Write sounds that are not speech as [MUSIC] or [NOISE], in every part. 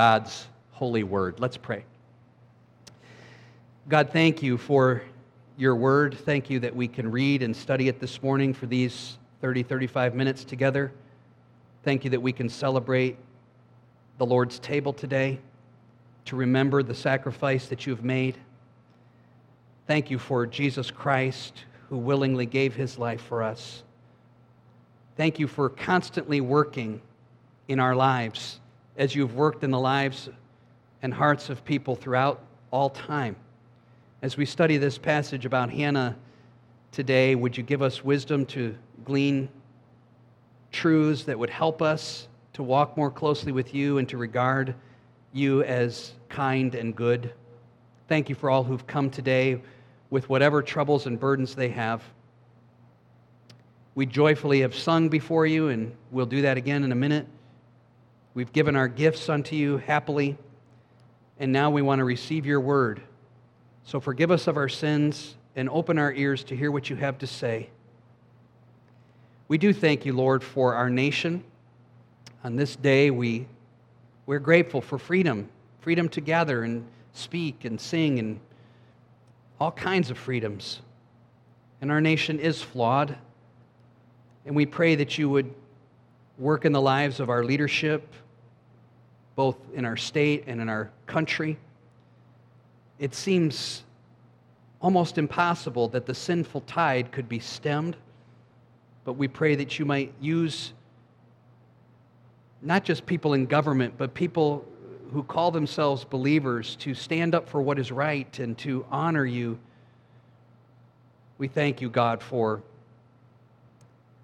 God's holy word. Let's pray. God, thank you for your word. Thank you that we can read and study it this morning for these 30, 35 minutes together. Thank you that we can celebrate the Lord's table today to remember the sacrifice that you've made. Thank you for Jesus Christ who willingly gave his life for us. Thank you for constantly working in our lives as you've worked in the lives and hearts of people throughout all time. As we study this passage about Hannah today, would you give us wisdom to glean truths that would help us to walk more closely with you and to regard you as kind and good? Thank you for all who've come today with whatever troubles and burdens they have. We joyfully have sung before you, and we'll do that again in a minute. We've given our gifts unto you happily, and now we want to receive your word. So forgive us of our sins and open our ears to hear what you have to say. We do thank you, Lord, for our nation. On this day, we, we're grateful for freedom freedom to gather and speak and sing and all kinds of freedoms. And our nation is flawed. And we pray that you would work in the lives of our leadership, both in our state and in our country. It seems almost impossible that the sinful tide could be stemmed, but we pray that you might use not just people in government, but people who call themselves believers to stand up for what is right and to honor you. We thank you, God, for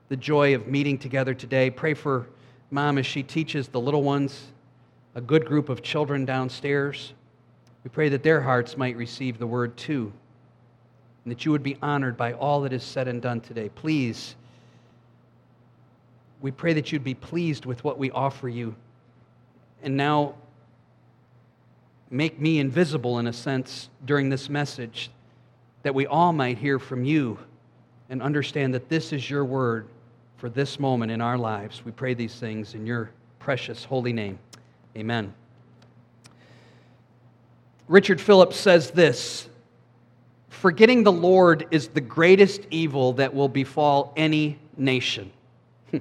the joy of meeting together today. Pray for mom as she teaches the little ones, a good group of children downstairs. We pray that their hearts might receive the word too, and that you would be honored by all that is said and done today. Please, we pray that you'd be pleased with what we offer you. And now, make me invisible in a sense during this message, that we all might hear from you and understand that this is your word for this moment in our lives. We pray these things in your precious holy name. Amen. Richard Phillips says this Forgetting the Lord is the greatest evil that will befall any nation. Hmm.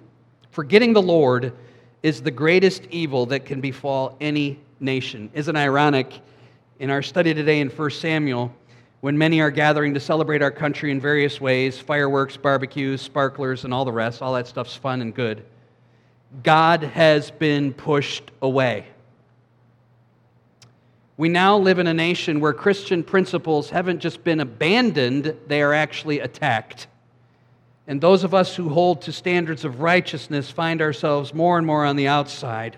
Forgetting the Lord is the greatest evil that can befall any nation. Isn't ironic? In our study today in 1 Samuel, when many are gathering to celebrate our country in various ways fireworks, barbecues, sparklers, and all the rest. All that stuff's fun and good. God has been pushed away. We now live in a nation where Christian principles haven't just been abandoned, they are actually attacked. And those of us who hold to standards of righteousness find ourselves more and more on the outside.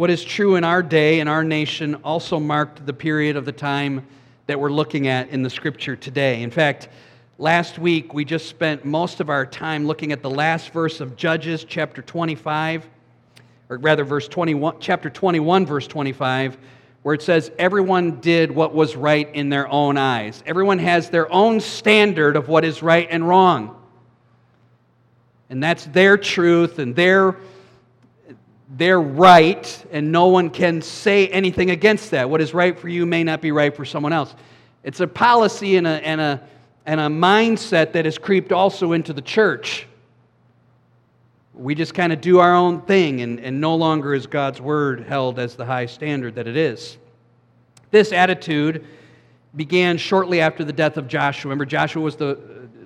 What is true in our day and our nation also marked the period of the time that we're looking at in the scripture today. In fact, last week we just spent most of our time looking at the last verse of Judges chapter 25, or rather verse 21, chapter 21 verse 25, where it says everyone did what was right in their own eyes. Everyone has their own standard of what is right and wrong. And that's their truth and their they're right, and no one can say anything against that. What is right for you may not be right for someone else. It's a policy and a, and a, and a mindset that has creeped also into the church. We just kind of do our own thing, and, and no longer is God's word held as the high standard that it is. This attitude began shortly after the death of Joshua. Remember, Joshua was the,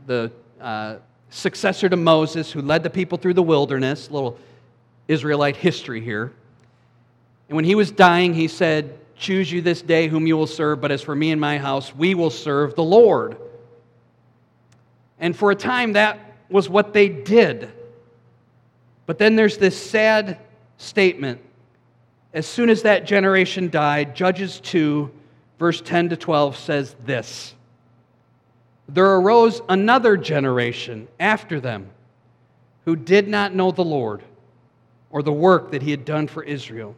the uh, successor to Moses who led the people through the wilderness. Little Israelite history here. And when he was dying, he said, Choose you this day whom you will serve, but as for me and my house, we will serve the Lord. And for a time, that was what they did. But then there's this sad statement. As soon as that generation died, Judges 2, verse 10 to 12 says this There arose another generation after them who did not know the Lord or the work that he had done for Israel.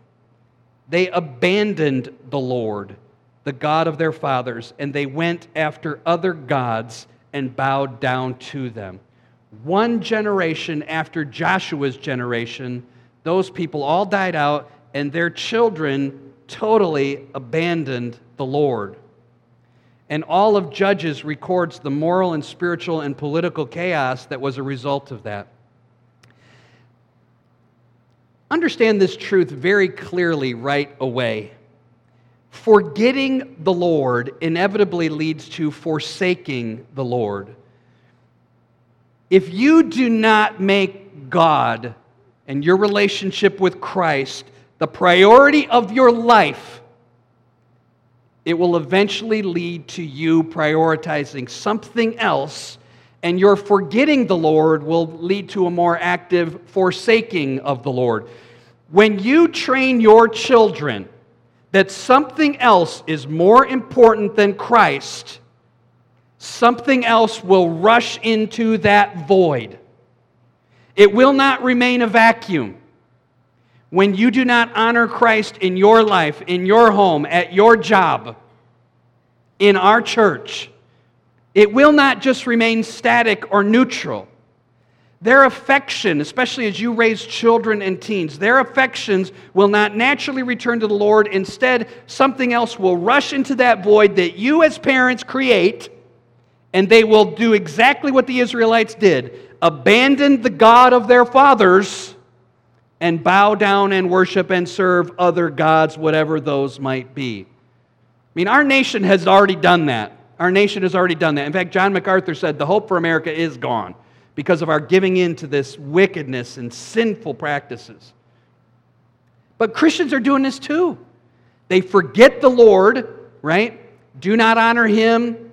They abandoned the Lord, the God of their fathers, and they went after other gods and bowed down to them. One generation after Joshua's generation, those people all died out, and their children totally abandoned the Lord. And all of Judges records the moral and spiritual and political chaos that was a result of that. Understand this truth very clearly right away. Forgetting the Lord inevitably leads to forsaking the Lord. If you do not make God and your relationship with Christ the priority of your life, it will eventually lead to you prioritizing something else, and your forgetting the Lord will lead to a more active forsaking of the Lord. When you train your children that something else is more important than Christ, something else will rush into that void. It will not remain a vacuum. When you do not honor Christ in your life, in your home, at your job, in our church, it will not just remain static or neutral. Their affection, especially as you raise children and teens, their affections will not naturally return to the Lord. Instead, something else will rush into that void that you as parents create, and they will do exactly what the Israelites did abandon the God of their fathers and bow down and worship and serve other gods, whatever those might be. I mean, our nation has already done that. Our nation has already done that. In fact, John MacArthur said the hope for America is gone because of our giving in to this wickedness and sinful practices. But Christians are doing this too. They forget the Lord, right? Do not honor him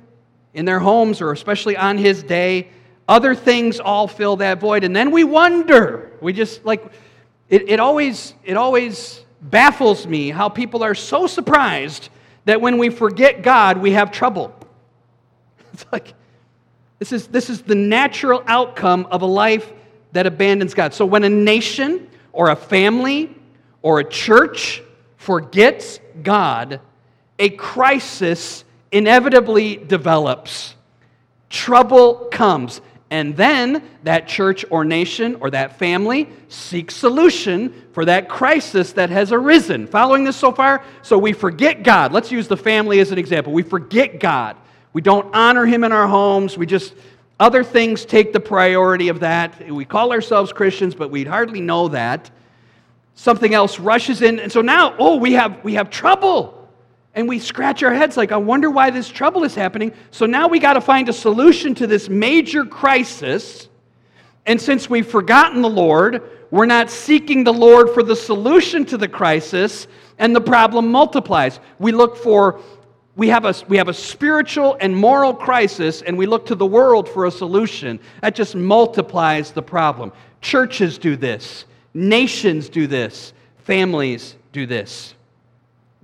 in their homes or especially on his day. Other things all fill that void. And then we wonder. We just like, it, it, always, it always baffles me how people are so surprised that when we forget God, we have trouble. [LAUGHS] It's like, this is, this is the natural outcome of a life that abandons God. So when a nation or a family or a church forgets God, a crisis inevitably develops. Trouble comes. And then that church or nation or that family seeks solution for that crisis that has arisen. Following this so far? So we forget God. Let's use the family as an example. We forget God. We don't honor Him in our homes. We just, other things take the priority of that. We call ourselves Christians, but we'd hardly know that. Something else rushes in. And so now, oh, we have, we have trouble. And we scratch our heads like, I wonder why this trouble is happening. So now we got to find a solution to this major crisis. And since we've forgotten the Lord, we're not seeking the Lord for the solution to the crisis, and the problem multiplies. We look for, we have a, we have a spiritual and moral crisis, and we look to the world for a solution. That just multiplies the problem. Churches do this, nations do this, families do this.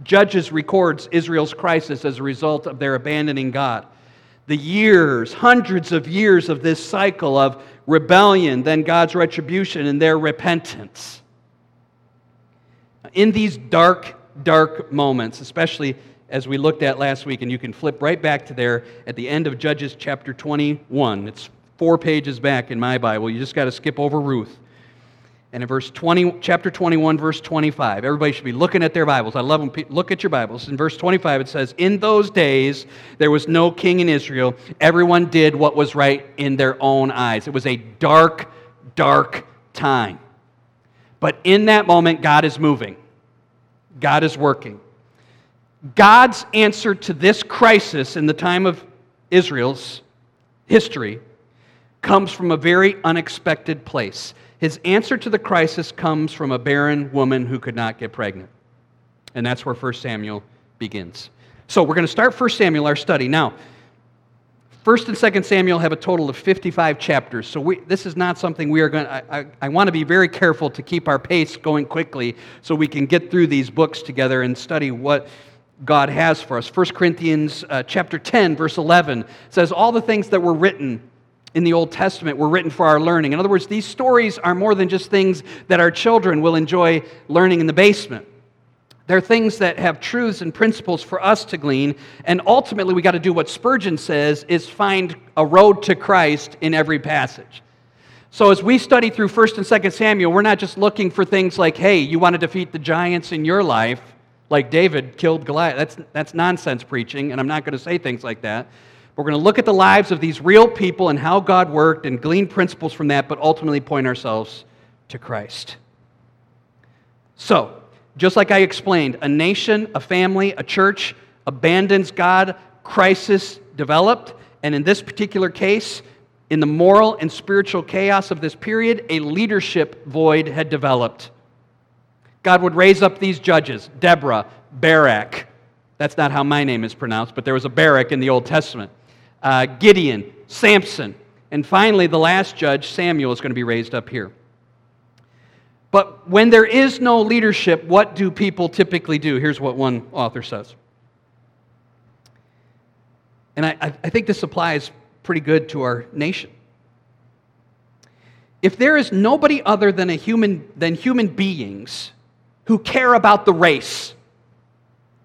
Judges records Israel's crisis as a result of their abandoning God. The years, hundreds of years of this cycle of rebellion, then God's retribution and their repentance. In these dark, dark moments, especially as we looked at last week, and you can flip right back to there at the end of Judges chapter 21. It's four pages back in my Bible. You just got to skip over Ruth. And in verse 20, chapter 21, verse 25, everybody should be looking at their Bibles. I love them. Look at your Bibles. In verse 25, it says, In those days, there was no king in Israel. Everyone did what was right in their own eyes. It was a dark, dark time. But in that moment, God is moving, God is working. God's answer to this crisis in the time of Israel's history comes from a very unexpected place. His answer to the crisis comes from a barren woman who could not get pregnant. And that's where 1 Samuel begins. So we're going to start 1 Samuel, our study. Now, 1st and 2nd Samuel have a total of 55 chapters. So we, this is not something we are going to, I, I want to be very careful to keep our pace going quickly so we can get through these books together and study what God has for us. 1 Corinthians uh, chapter 10, verse 11 says, All the things that were written in the Old Testament were written for our learning. In other words, these stories are more than just things that our children will enjoy learning in the basement. They're things that have truths and principles for us to glean. And ultimately, we got to do what Spurgeon says is find a road to Christ in every passage. So as we study through 1st and 2nd Samuel, we're not just looking for things like, hey, you want to defeat the giants in your life, like David killed Goliath. That's, that's nonsense preaching, and I'm not going to say things like that. We're going to look at the lives of these real people and how God worked and glean principles from that, but ultimately point ourselves to Christ. So, just like I explained, a nation, a family, a church abandons God, crisis developed, and in this particular case, in the moral and spiritual chaos of this period, a leadership void had developed. God would raise up these judges Deborah, Barak. That's not how my name is pronounced, but there was a Barak in the Old Testament. Uh, Gideon, Samson, and finally, the last judge, Samuel, is going to be raised up here. But when there is no leadership, what do people typically do? Here's what one author says. And I, I think this applies pretty good to our nation. If there is nobody other than, a human, than human beings who care about the race,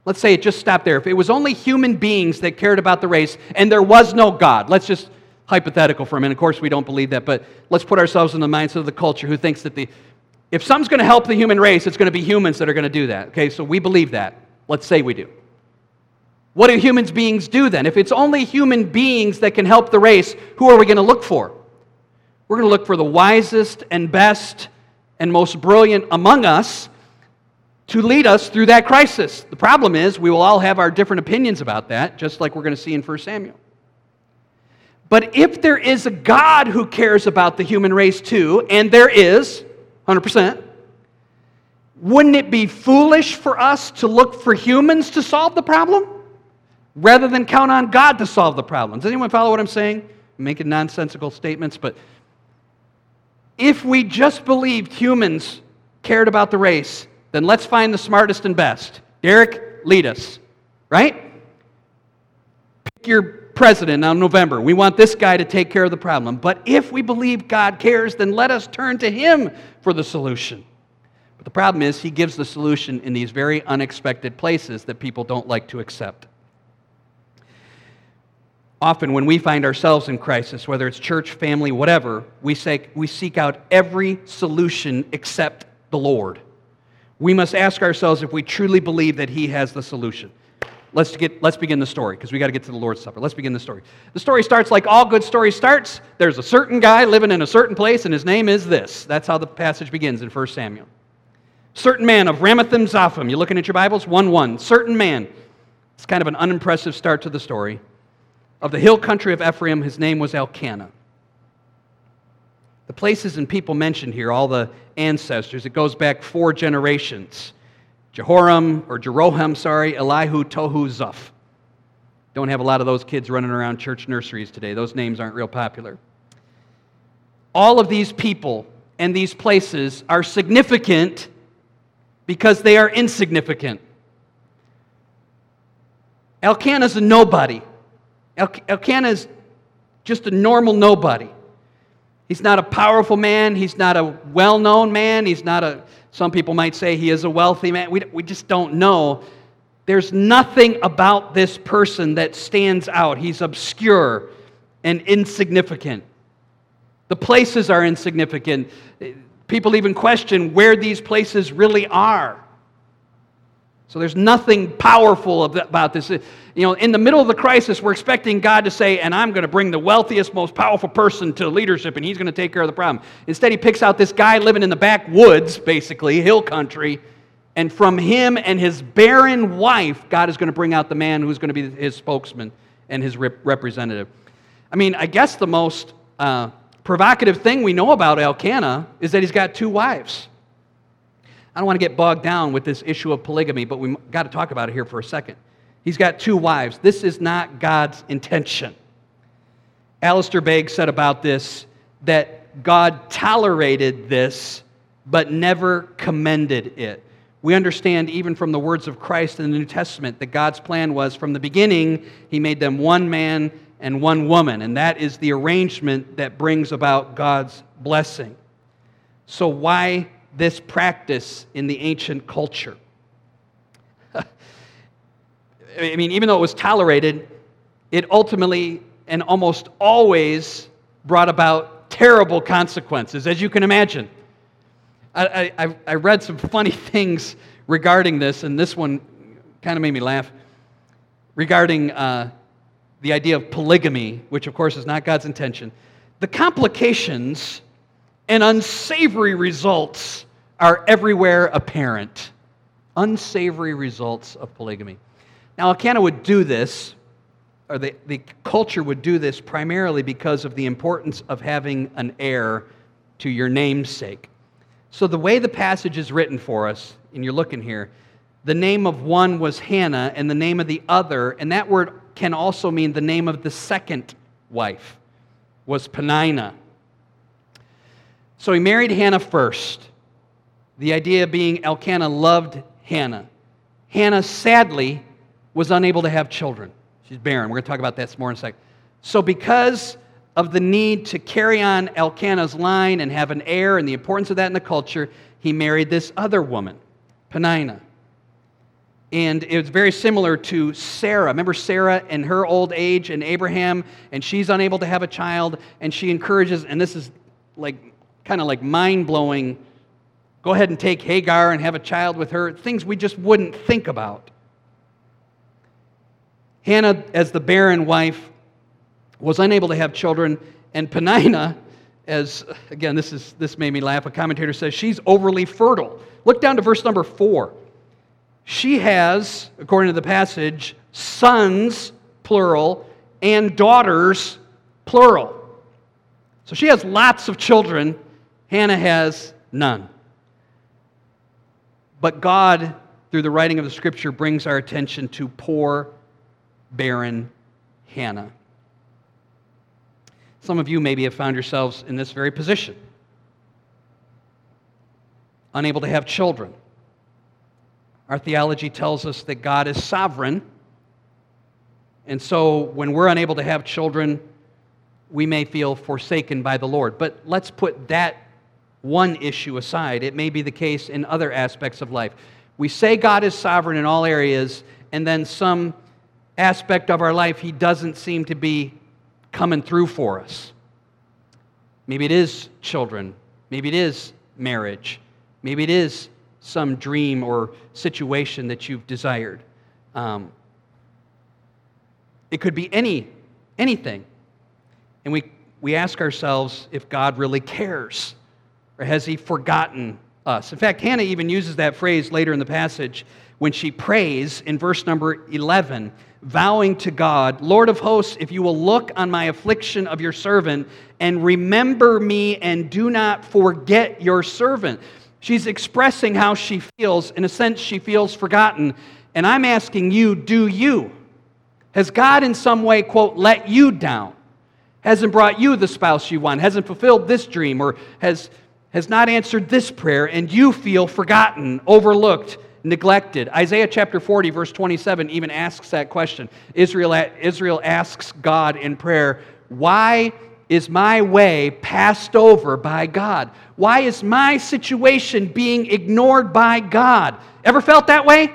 let's say it just stopped there. If it was only human beings that cared about the race and there was no God, let's just hypothetical for a minute. Of course, we don't believe that, but let's put ourselves in the mindset of the culture who thinks that the, if something's going to help the human race, it's going to be humans that are going to do that. Okay, so we believe that. Let's say we do. What do human beings do then? If it's only human beings that can help the race, who are we going to look for? We're going to look for the wisest and best and most brilliant among us to lead us through that crisis. The problem is, we will all have our different opinions about that, just like we're going to see in 1 Samuel. But if there is a God who cares about the human race too, and there is, 100%, wouldn't it be foolish for us to look for humans to solve the problem? rather than count on God to solve the problem. Does anyone follow what I'm saying? I'm making nonsensical statements, but if we just believed humans cared about the race, then let's find the smartest and best. Derek, lead us, right? Pick your president on November. We want this guy to take care of the problem. But if we believe God cares, then let us turn to him for the solution. But the problem is, he gives the solution in these very unexpected places that people don't like to accept often when we find ourselves in crisis, whether it's church, family, whatever, we, say, we seek out every solution except the Lord. We must ask ourselves if we truly believe that He has the solution. Let's, get, let's begin the story because we got to get to the Lord's Supper. Let's begin the story. The story starts like all good stories starts. There's a certain guy living in a certain place, and his name is this. That's how the passage begins in 1 Samuel. Certain man of Ramathaim Zophim. You looking at your Bibles? 1 1. Certain man. It's kind of an unimpressive start to the story of the hill country of Ephraim, his name was Elkanah. The places and people mentioned here, all the ancestors, it goes back four generations. Jehoram, or Jeroham, sorry, Elihu, Tohu, Zuph. Don't have a lot of those kids running around church nurseries today. Those names aren't real popular. All of these people and these places are significant because they are insignificant. Elkanah's a nobody. Elkanah is just a normal nobody. He's not a powerful man. He's not a well known man. He's not a, some people might say he is a wealthy man. We, we just don't know. There's nothing about this person that stands out. He's obscure and insignificant. The places are insignificant. People even question where these places really are. So there's nothing powerful about this. You know, in the middle of the crisis, we're expecting God to say, and I'm going to bring the wealthiest, most powerful person to leadership, and he's going to take care of the problem. Instead, he picks out this guy living in the backwoods, basically, hill country, and from him and his barren wife, God is going to bring out the man who's going to be his spokesman and his rep- representative. I mean, I guess the most uh, provocative thing we know about Elkanah is that he's got two wives. I don't want to get bogged down with this issue of polygamy, but we've got to talk about it here for a second. He's got two wives. This is not God's intention. Alistair Begg said about this that God tolerated this, but never commended it. We understand, even from the words of Christ in the New Testament, that God's plan was from the beginning, He made them one man and one woman, and that is the arrangement that brings about God's blessing. So, why this practice in the ancient culture. [LAUGHS] I mean, even though it was tolerated, it ultimately and almost always brought about terrible consequences, as you can imagine. I, I, I read some [LAUGHS] funny things regarding this, and this one kind of made me laugh regarding uh, the idea of polygamy, which of course is not God's intention. The complications and unsavory results are everywhere apparent. Unsavory results of polygamy. Now, Elkanah would do this, or the, the culture would do this primarily because of the importance of having an heir to your namesake. So, the way the passage is written for us, and you're looking here, the name of one was Hannah, and the name of the other, and that word can also mean the name of the second wife, was Penina. So he married Hannah first. The idea being Elkanah loved Hannah. Hannah, sadly, was unable to have children. She's barren. We're going to talk about that more in a second. So, because of the need to carry on Elkanah's line and have an heir and the importance of that in the culture, he married this other woman, Penina. And it was very similar to Sarah. Remember Sarah in her old age and Abraham, and she's unable to have a child, and she encourages, and this is like kind of like mind blowing go ahead and take Hagar and have a child with her, things we just wouldn't think about. Hannah, as the barren wife, was unable to have children, and Penina, as again, this is this made me laugh. A commentator says she's overly fertile. Look down to verse number four. She has, according to the passage, sons, plural, and daughters, plural. So she has lots of children. Hannah has none. But God, through the writing of the scripture, brings our attention to poor, barren Hannah. Some of you maybe have found yourselves in this very position unable to have children. Our theology tells us that God is sovereign. And so when we're unable to have children, we may feel forsaken by the Lord. But let's put that one issue aside. It may be the case in other aspects of life. We say God is sovereign in all areas, and then some aspect of our life He doesn't seem to be coming through for us. Maybe it is children. Maybe it is marriage. Maybe it is some dream or situation that you've desired. Um, it could be any, anything. And we, we ask ourselves if God really cares or has he forgotten us? In fact, Hannah even uses that phrase later in the passage when she prays in verse number 11, vowing to God, Lord of hosts, if you will look on my affliction of your servant and remember me and do not forget your servant. She's expressing how she feels. In a sense, she feels forgotten. And I'm asking you, do you? Has God in some way, quote, let you down? Hasn't brought you the spouse you want? Hasn't fulfilled this dream? Or has has not answered this prayer, and you feel forgotten, overlooked, neglected. Isaiah chapter 40, verse 27, even asks that question. Israel, Israel asks God in prayer, Why is my way passed over by God? Why is my situation being ignored by God? Ever felt that way?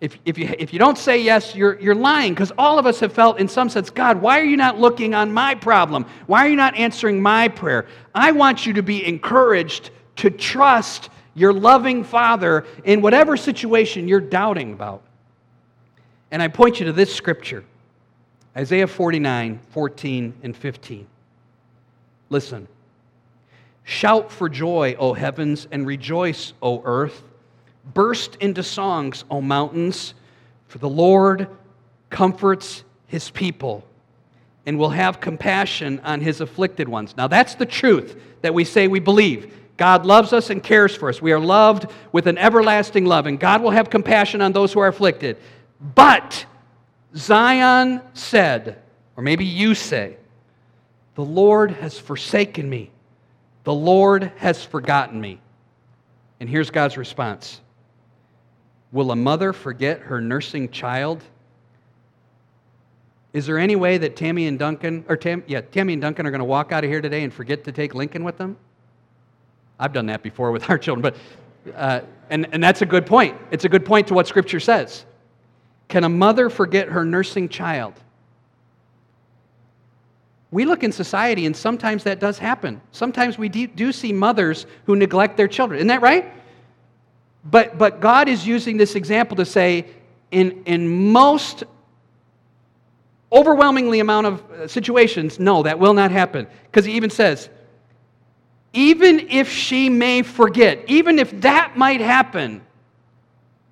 If, if, you, if you don't say yes, you're, you're lying because all of us have felt, in some sense, God, why are you not looking on my problem? Why are you not answering my prayer? I want you to be encouraged to trust your loving Father in whatever situation you're doubting about. And I point you to this scripture Isaiah 49, 14, and 15. Listen. Shout for joy, O heavens, and rejoice, O earth. Burst into songs, O mountains, for the Lord comforts his people and will have compassion on his afflicted ones. Now, that's the truth that we say we believe. God loves us and cares for us. We are loved with an everlasting love, and God will have compassion on those who are afflicted. But Zion said, or maybe you say, The Lord has forsaken me. The Lord has forgotten me. And here's God's response Will a mother forget her nursing child? Is there any way that Tammy and Duncan, or Tam, yeah, Tammy and Duncan are going to walk out of here today and forget to take Lincoln with them? I've done that before with [LAUGHS] our children, but, uh, and, and that's a good point. It's a good point to what Scripture says. Can a mother forget her nursing child? We look in society, and sometimes that does happen. Sometimes we do see mothers who neglect their children. Isn't that right? But, but God is using this example to say, in, in most overwhelmingly amount of uh, situations, no, that will not happen. Because he even says, even if she may forget, even if that might happen,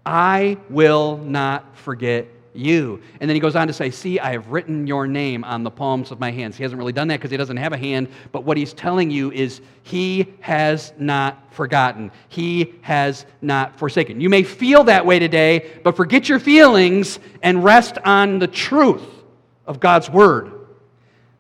I will not forget you. And then he goes on to say, See, I have written your name on the palms of my hands. He hasn't really done that because he doesn't have a hand, but what he's telling you is he has not forgotten. He has not forsaken. You may feel that way today, but forget your feelings and rest on the truth of God's word.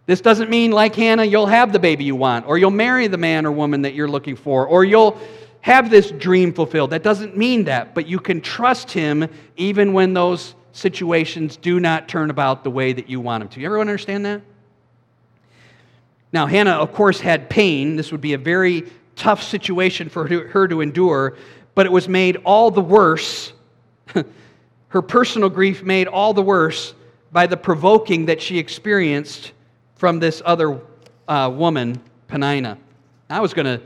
This doesn't mean, like Hannah, you'll have the baby you want, or you'll marry the man or woman that you're looking for, or you'll have this dream fulfilled. That doesn't mean that, but you can trust Him even when those situations do not turn about the way that you want them to. Everyone understand that? Now, Hannah, of course, had pain. This would be a very tough situation for her to endure, but it was made all the worse. [LAUGHS] her personal grief made all the worse by the provoking that she experienced from this other uh, woman, Penina. I was going to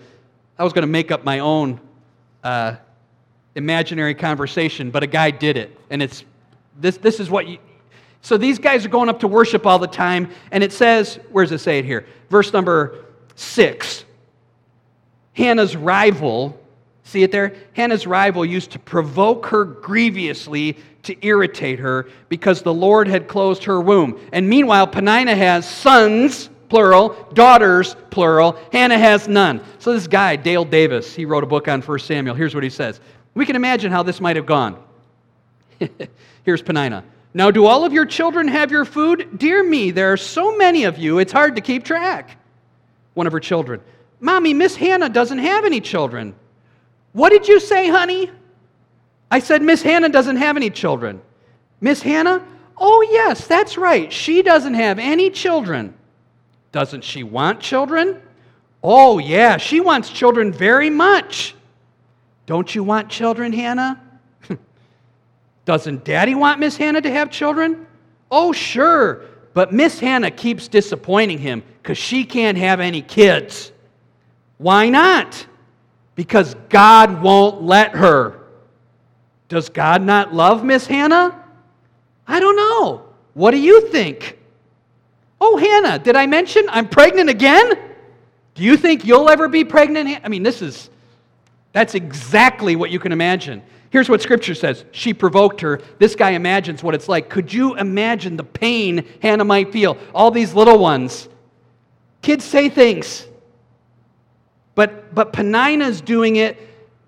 I was going to make up my own uh, imaginary conversation, but a guy did it. And it's this, this is what you. So these guys are going up to worship all the time, and it says, where does it say it here? Verse number six. Hannah's rival, see it there? Hannah's rival used to provoke her grievously to irritate her because the Lord had closed her womb. And meanwhile, Penina has sons plural, daughters, plural. Hannah has none. So this guy, Dale Davis, he wrote a book on 1 Samuel. Here's what he says. We can imagine how this might have gone. [LAUGHS] Here's Penina. Now, do all of your children have your food? Dear me, there are so many of you, it's hard to keep track. One of her children. Mommy, Miss Hannah doesn't have any children. What did you say, honey? I said, Miss Hannah doesn't have any children. Miss Hannah? Oh, yes, that's right. She doesn't have any children. Doesn't she want children? Oh, yeah, she wants children very much. Don't you want children, Hannah? Doesn't Daddy want Miss Hannah to have children? Oh, sure, but Miss Hannah keeps disappointing him because she can't have any kids. Why not? Because God won't let her. Does God not love Miss Hannah? I don't know. What do you think? Oh, Hannah, did I mention I'm pregnant again? Do you think you'll ever be pregnant? I mean, this is, that's exactly what you can imagine. Here's what Scripture says She provoked her. This guy imagines what it's like. Could you imagine the pain Hannah might feel? All these little ones. Kids say things. But, but Penina's doing it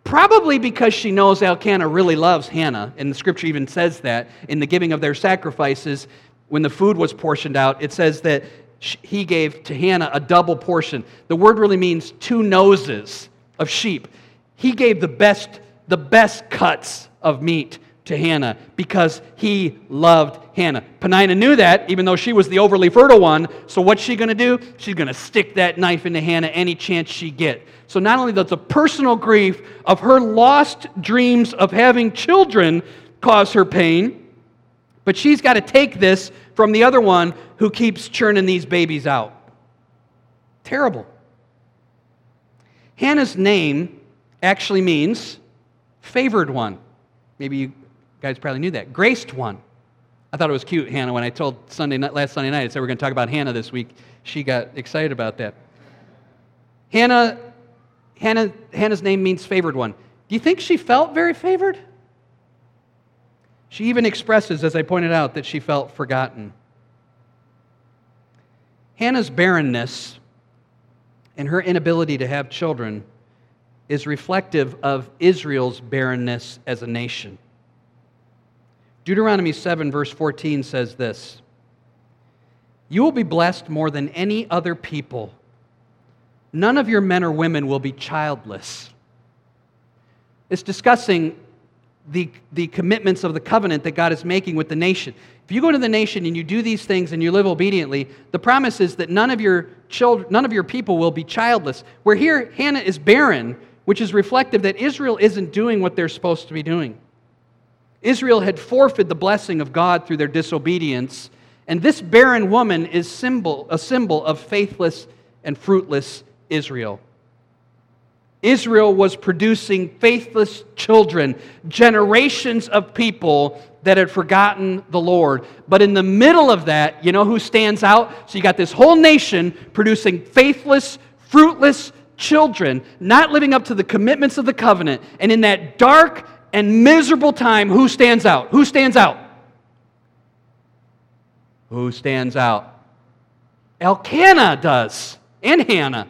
probably because she knows Elkanah really loves Hannah. And the Scripture even says that in the giving of their sacrifices when the food was portioned out, it says that he gave to Hannah a double portion. The word really means two noses of sheep. He gave the best, the best cuts of meat to Hannah because he loved Hannah. Penina knew that, even though she was the overly fertile one. So what's she going to do? She's going to stick that knife into Hannah any chance she get. So not only does the personal grief of her lost dreams of having children cause her pain, but she's got to take this from the other one who keeps churning these babies out. Terrible. Hannah's name actually means favored one. Maybe you guys probably knew that. Graced one. I thought it was cute, Hannah, when I told Sunday night, last Sunday night, I said we're going to talk about Hannah this week. She got excited about that. Hannah, Hannah, Hannah's name means favored one. Do you think she felt very favored? She even expresses, as I pointed out, that she felt forgotten. Hannah's barrenness and her inability to have children is reflective of Israel's barrenness as a nation. Deuteronomy 7, verse 14 says this You will be blessed more than any other people. None of your men or women will be childless. It's discussing the, the commitments of the covenant that God is making with the nation. If you go to the nation and you do these things and you live obediently, the promise is that none of your children, none of your people will be childless. Where here Hannah is barren, which is reflective that Israel isn't doing what they're supposed to be doing. Israel had forfeited the blessing of God through their disobedience, And this barren woman is symbol, a symbol of faithless and fruitless Israel. Israel was producing faithless children, generations of people that had forgotten the Lord. But in the middle of that, you know who stands out? So you got this whole nation producing faithless, fruitless children, not living up to the commitments of the covenant. And in that dark and miserable time, who stands out? Who stands out? Who stands out? Elkanah does, and Hannah.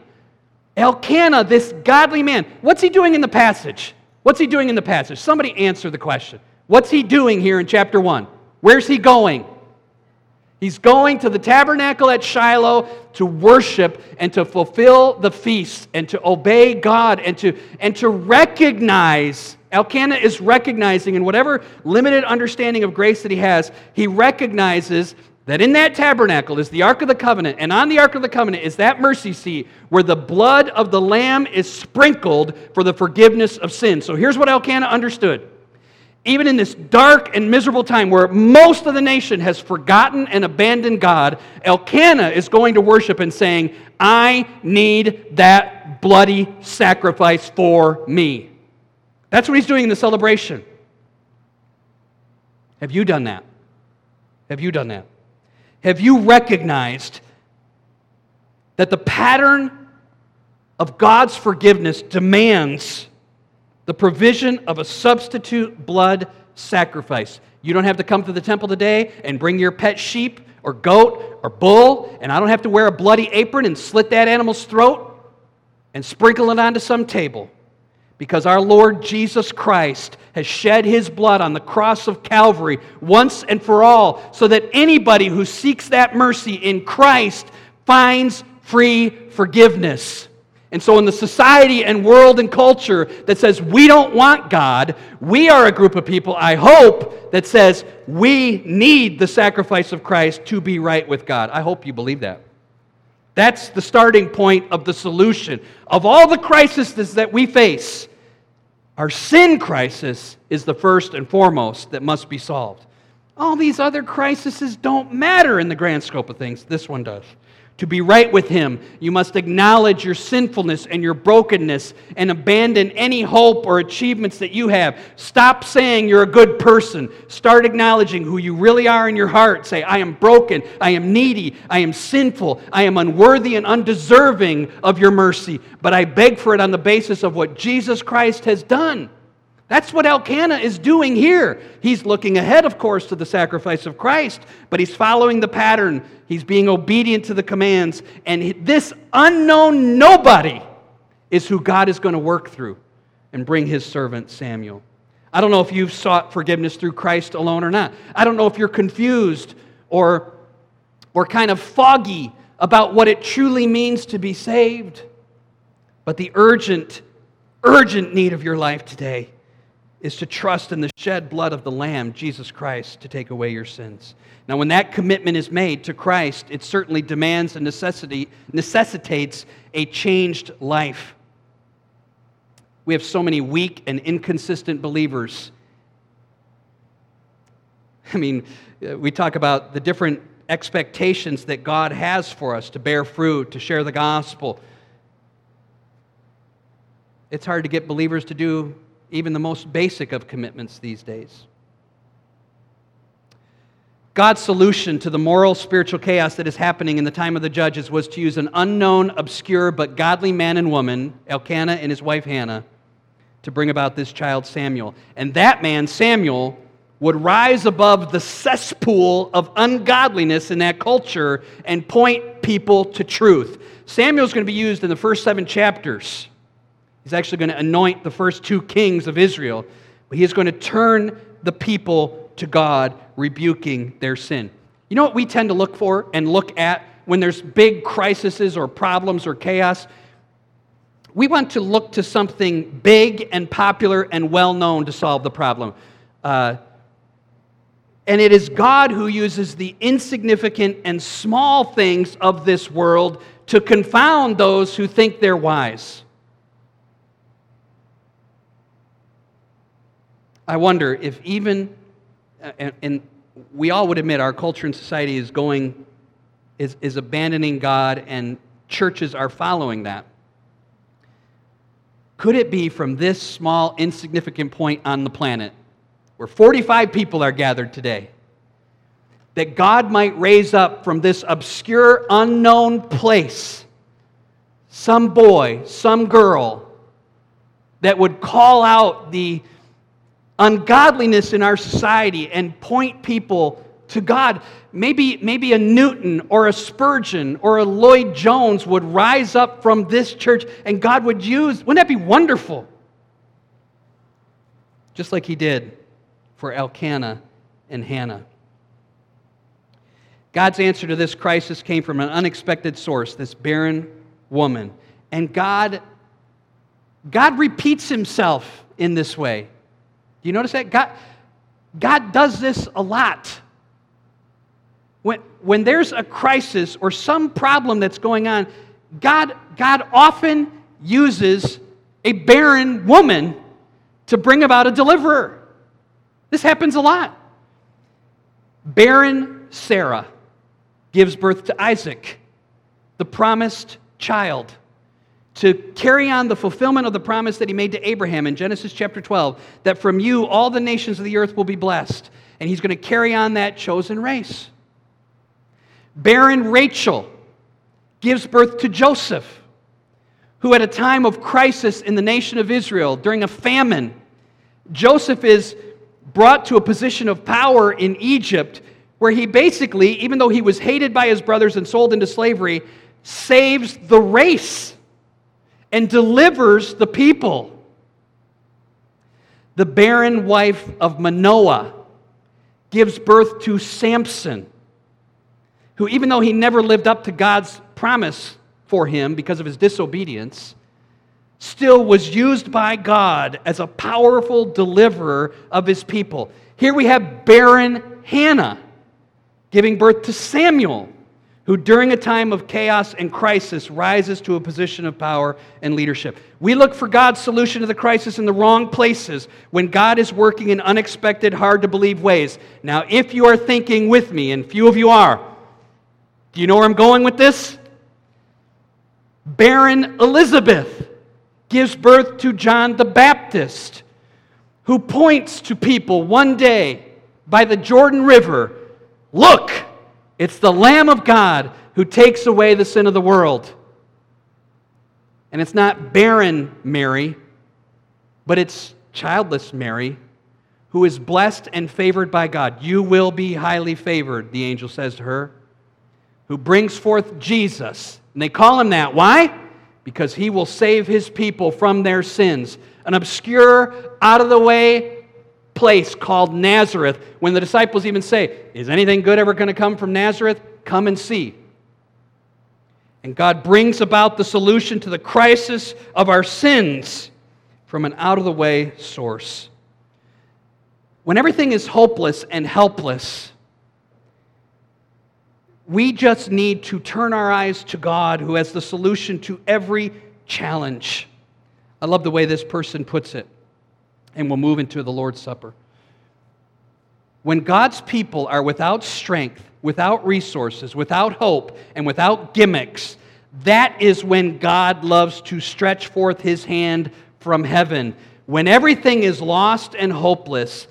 Elkanah, this godly man, what's he doing in the passage? What's he doing in the passage? Somebody answer the question. What's he doing here in chapter 1? Where's he going? He's going to the tabernacle at Shiloh to worship and to fulfill the feast and to obey God and to, and to recognize. Elkanah is recognizing, in whatever limited understanding of grace that he has, he recognizes that in that tabernacle is the Ark of the Covenant, and on the Ark of the Covenant is that mercy seat where the blood of the Lamb is sprinkled for the forgiveness of sin. So here's what Elkanah understood. Even in this dark and miserable time where most of the nation has forgotten and abandoned God, Elkanah is going to worship and saying, I need that bloody sacrifice for me. That's what he's doing in the celebration. Have you done that? Have you done that? Have you recognized that the pattern of God's forgiveness demands the provision of a substitute blood sacrifice? You don't have to come to the temple today and bring your pet sheep or goat or bull, and I don't have to wear a bloody apron and slit that animal's throat and sprinkle it onto some table because our Lord Jesus Christ has shed his blood on the cross of Calvary once and for all, so that anybody who seeks that mercy in Christ finds free forgiveness. And so, in the society and world and culture that says we don't want God, we are a group of people, I hope, that says we need the sacrifice of Christ to be right with God. I hope you believe that. That's the starting point of the solution. Of all the crises that we face, our sin crisis is the first and foremost that must be solved. All these other crises don't matter in the grand scope of things. This one does. To be right with Him, you must acknowledge your sinfulness and your brokenness and abandon any hope or achievements that you have. Stop saying you're a good person. Start acknowledging who you really are in your heart. Say, I am broken, I am needy, I am sinful, I am unworthy and undeserving of your mercy, but I beg for it on the basis of what Jesus Christ has done. That's what Elkanah is doing here. He's looking ahead, of course, to the sacrifice of Christ, but he's following the pattern. He's being obedient to the commands. And this unknown nobody is who God is going to work through and bring his servant Samuel. I don't know if you've sought forgiveness through Christ alone or not. I don't know if you're confused or, or kind of foggy about what it truly means to be saved. But the urgent, urgent need of your life today is to trust in the shed blood of the Lamb, Jesus Christ, to take away your sins. Now, when that commitment is made to Christ, it certainly demands and necessity, necessitates a changed life. We have so many weak and inconsistent believers. I mean, uh, we talk about the different expectations that God has for us to bear fruit, to share the gospel. It's hard to get believers to do even the most basic of commitments these days. God's solution to the moral spiritual chaos that is happening in the time of the judges was to use an unknown, obscure, but godly man and woman, Elkanah and his wife Hannah, to bring about this child Samuel. And that man, Samuel, would rise above the cesspool of ungodliness in that culture and point people to truth. Samuel's going to be used in the first seven chapters He's actually going to anoint the first two kings of Israel, but he is going to turn the people to God, rebuking their sin. You know what we tend to look for and look at when there's big crises or problems or chaos? We want to look to something big and popular and well known to solve the problem. Uh, and it is God who uses the insignificant and small things of this world to confound those who think they're wise. I wonder if even, uh, and we all would admit our culture and society is going, is, is abandoning God, and churches are following that. Could it be from this small, insignificant point on the planet, where 45 people are gathered today, that God might raise up from this obscure, unknown place some boy, some girl that would call out the ungodliness in our society and point people to God. Maybe, maybe a Newton or a Spurgeon or a Lloyd Jones would rise up from this church and God would use, wouldn't that be wonderful? Just like he did for Elkanah and Hannah. God's answer to this crisis came from an unexpected source, this barren woman. And God, God repeats himself in this way. Do you notice that? God, God does this a lot. When, when there's a crisis or some problem that's going on, God, God often uses a barren woman to bring about a deliverer. This happens a lot. Barren Sarah gives birth to Isaac, the promised child to carry on the fulfillment of the promise that he made to Abraham in Genesis chapter 12 that from you all the nations of the earth will be blessed. And he's going to carry on that chosen race. Barren Rachel gives birth to Joseph, who at a time of crisis in the nation of Israel, during a famine, Joseph is brought to a position of power in Egypt where he basically, even though he was hated by his brothers and sold into slavery, saves the race and delivers the people. The barren wife of Manoah gives birth to Samson, who, even though he never lived up to God's promise for him because of his disobedience, still was used by God as a powerful deliverer of his people. Here we have barren Hannah giving birth to Samuel, who during a time of chaos and crisis rises to a position of power and leadership. We look for God's solution to the crisis in the wrong places when God is working in unexpected, hard to believe ways. Now, if you are thinking with me, and few of you are, do you know where I'm going with this? Barren Elizabeth gives birth to John the Baptist, who points to people one day by the Jordan River Look! It's the Lamb of God who takes away the sin of the world. And it's not barren Mary, but it's childless Mary who is blessed and favored by God. You will be highly favored, the angel says to her, who brings forth Jesus. And they call him that. Why? Because he will save his people from their sins. An obscure, out of the way place called Nazareth when the disciples even say, Is anything good ever going to come from Nazareth? Come and see. And God brings about the solution to the crisis of our sins from an out of the way source. When everything is hopeless and helpless, we just need to turn our eyes to God who has the solution to every challenge. I love the way this person puts it and we'll move into the Lord's Supper. When God's people are without strength, without resources, without hope, and without gimmicks, that is when God loves to stretch forth his hand from heaven. When everything is lost and hopeless,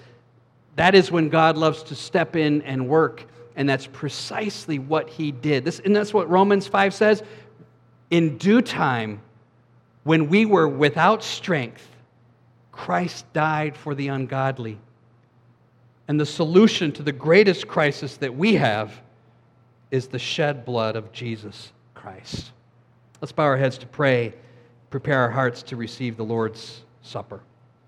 that is when God loves to step in and work. And that's precisely what he did. This, and that's what Romans 5 says. In due time, when we were without strength, Christ died for the ungodly. And the solution to the greatest crisis that we have is the shed blood of Jesus Christ. Let's bow our heads to pray, prepare our hearts to receive the Lord's Supper.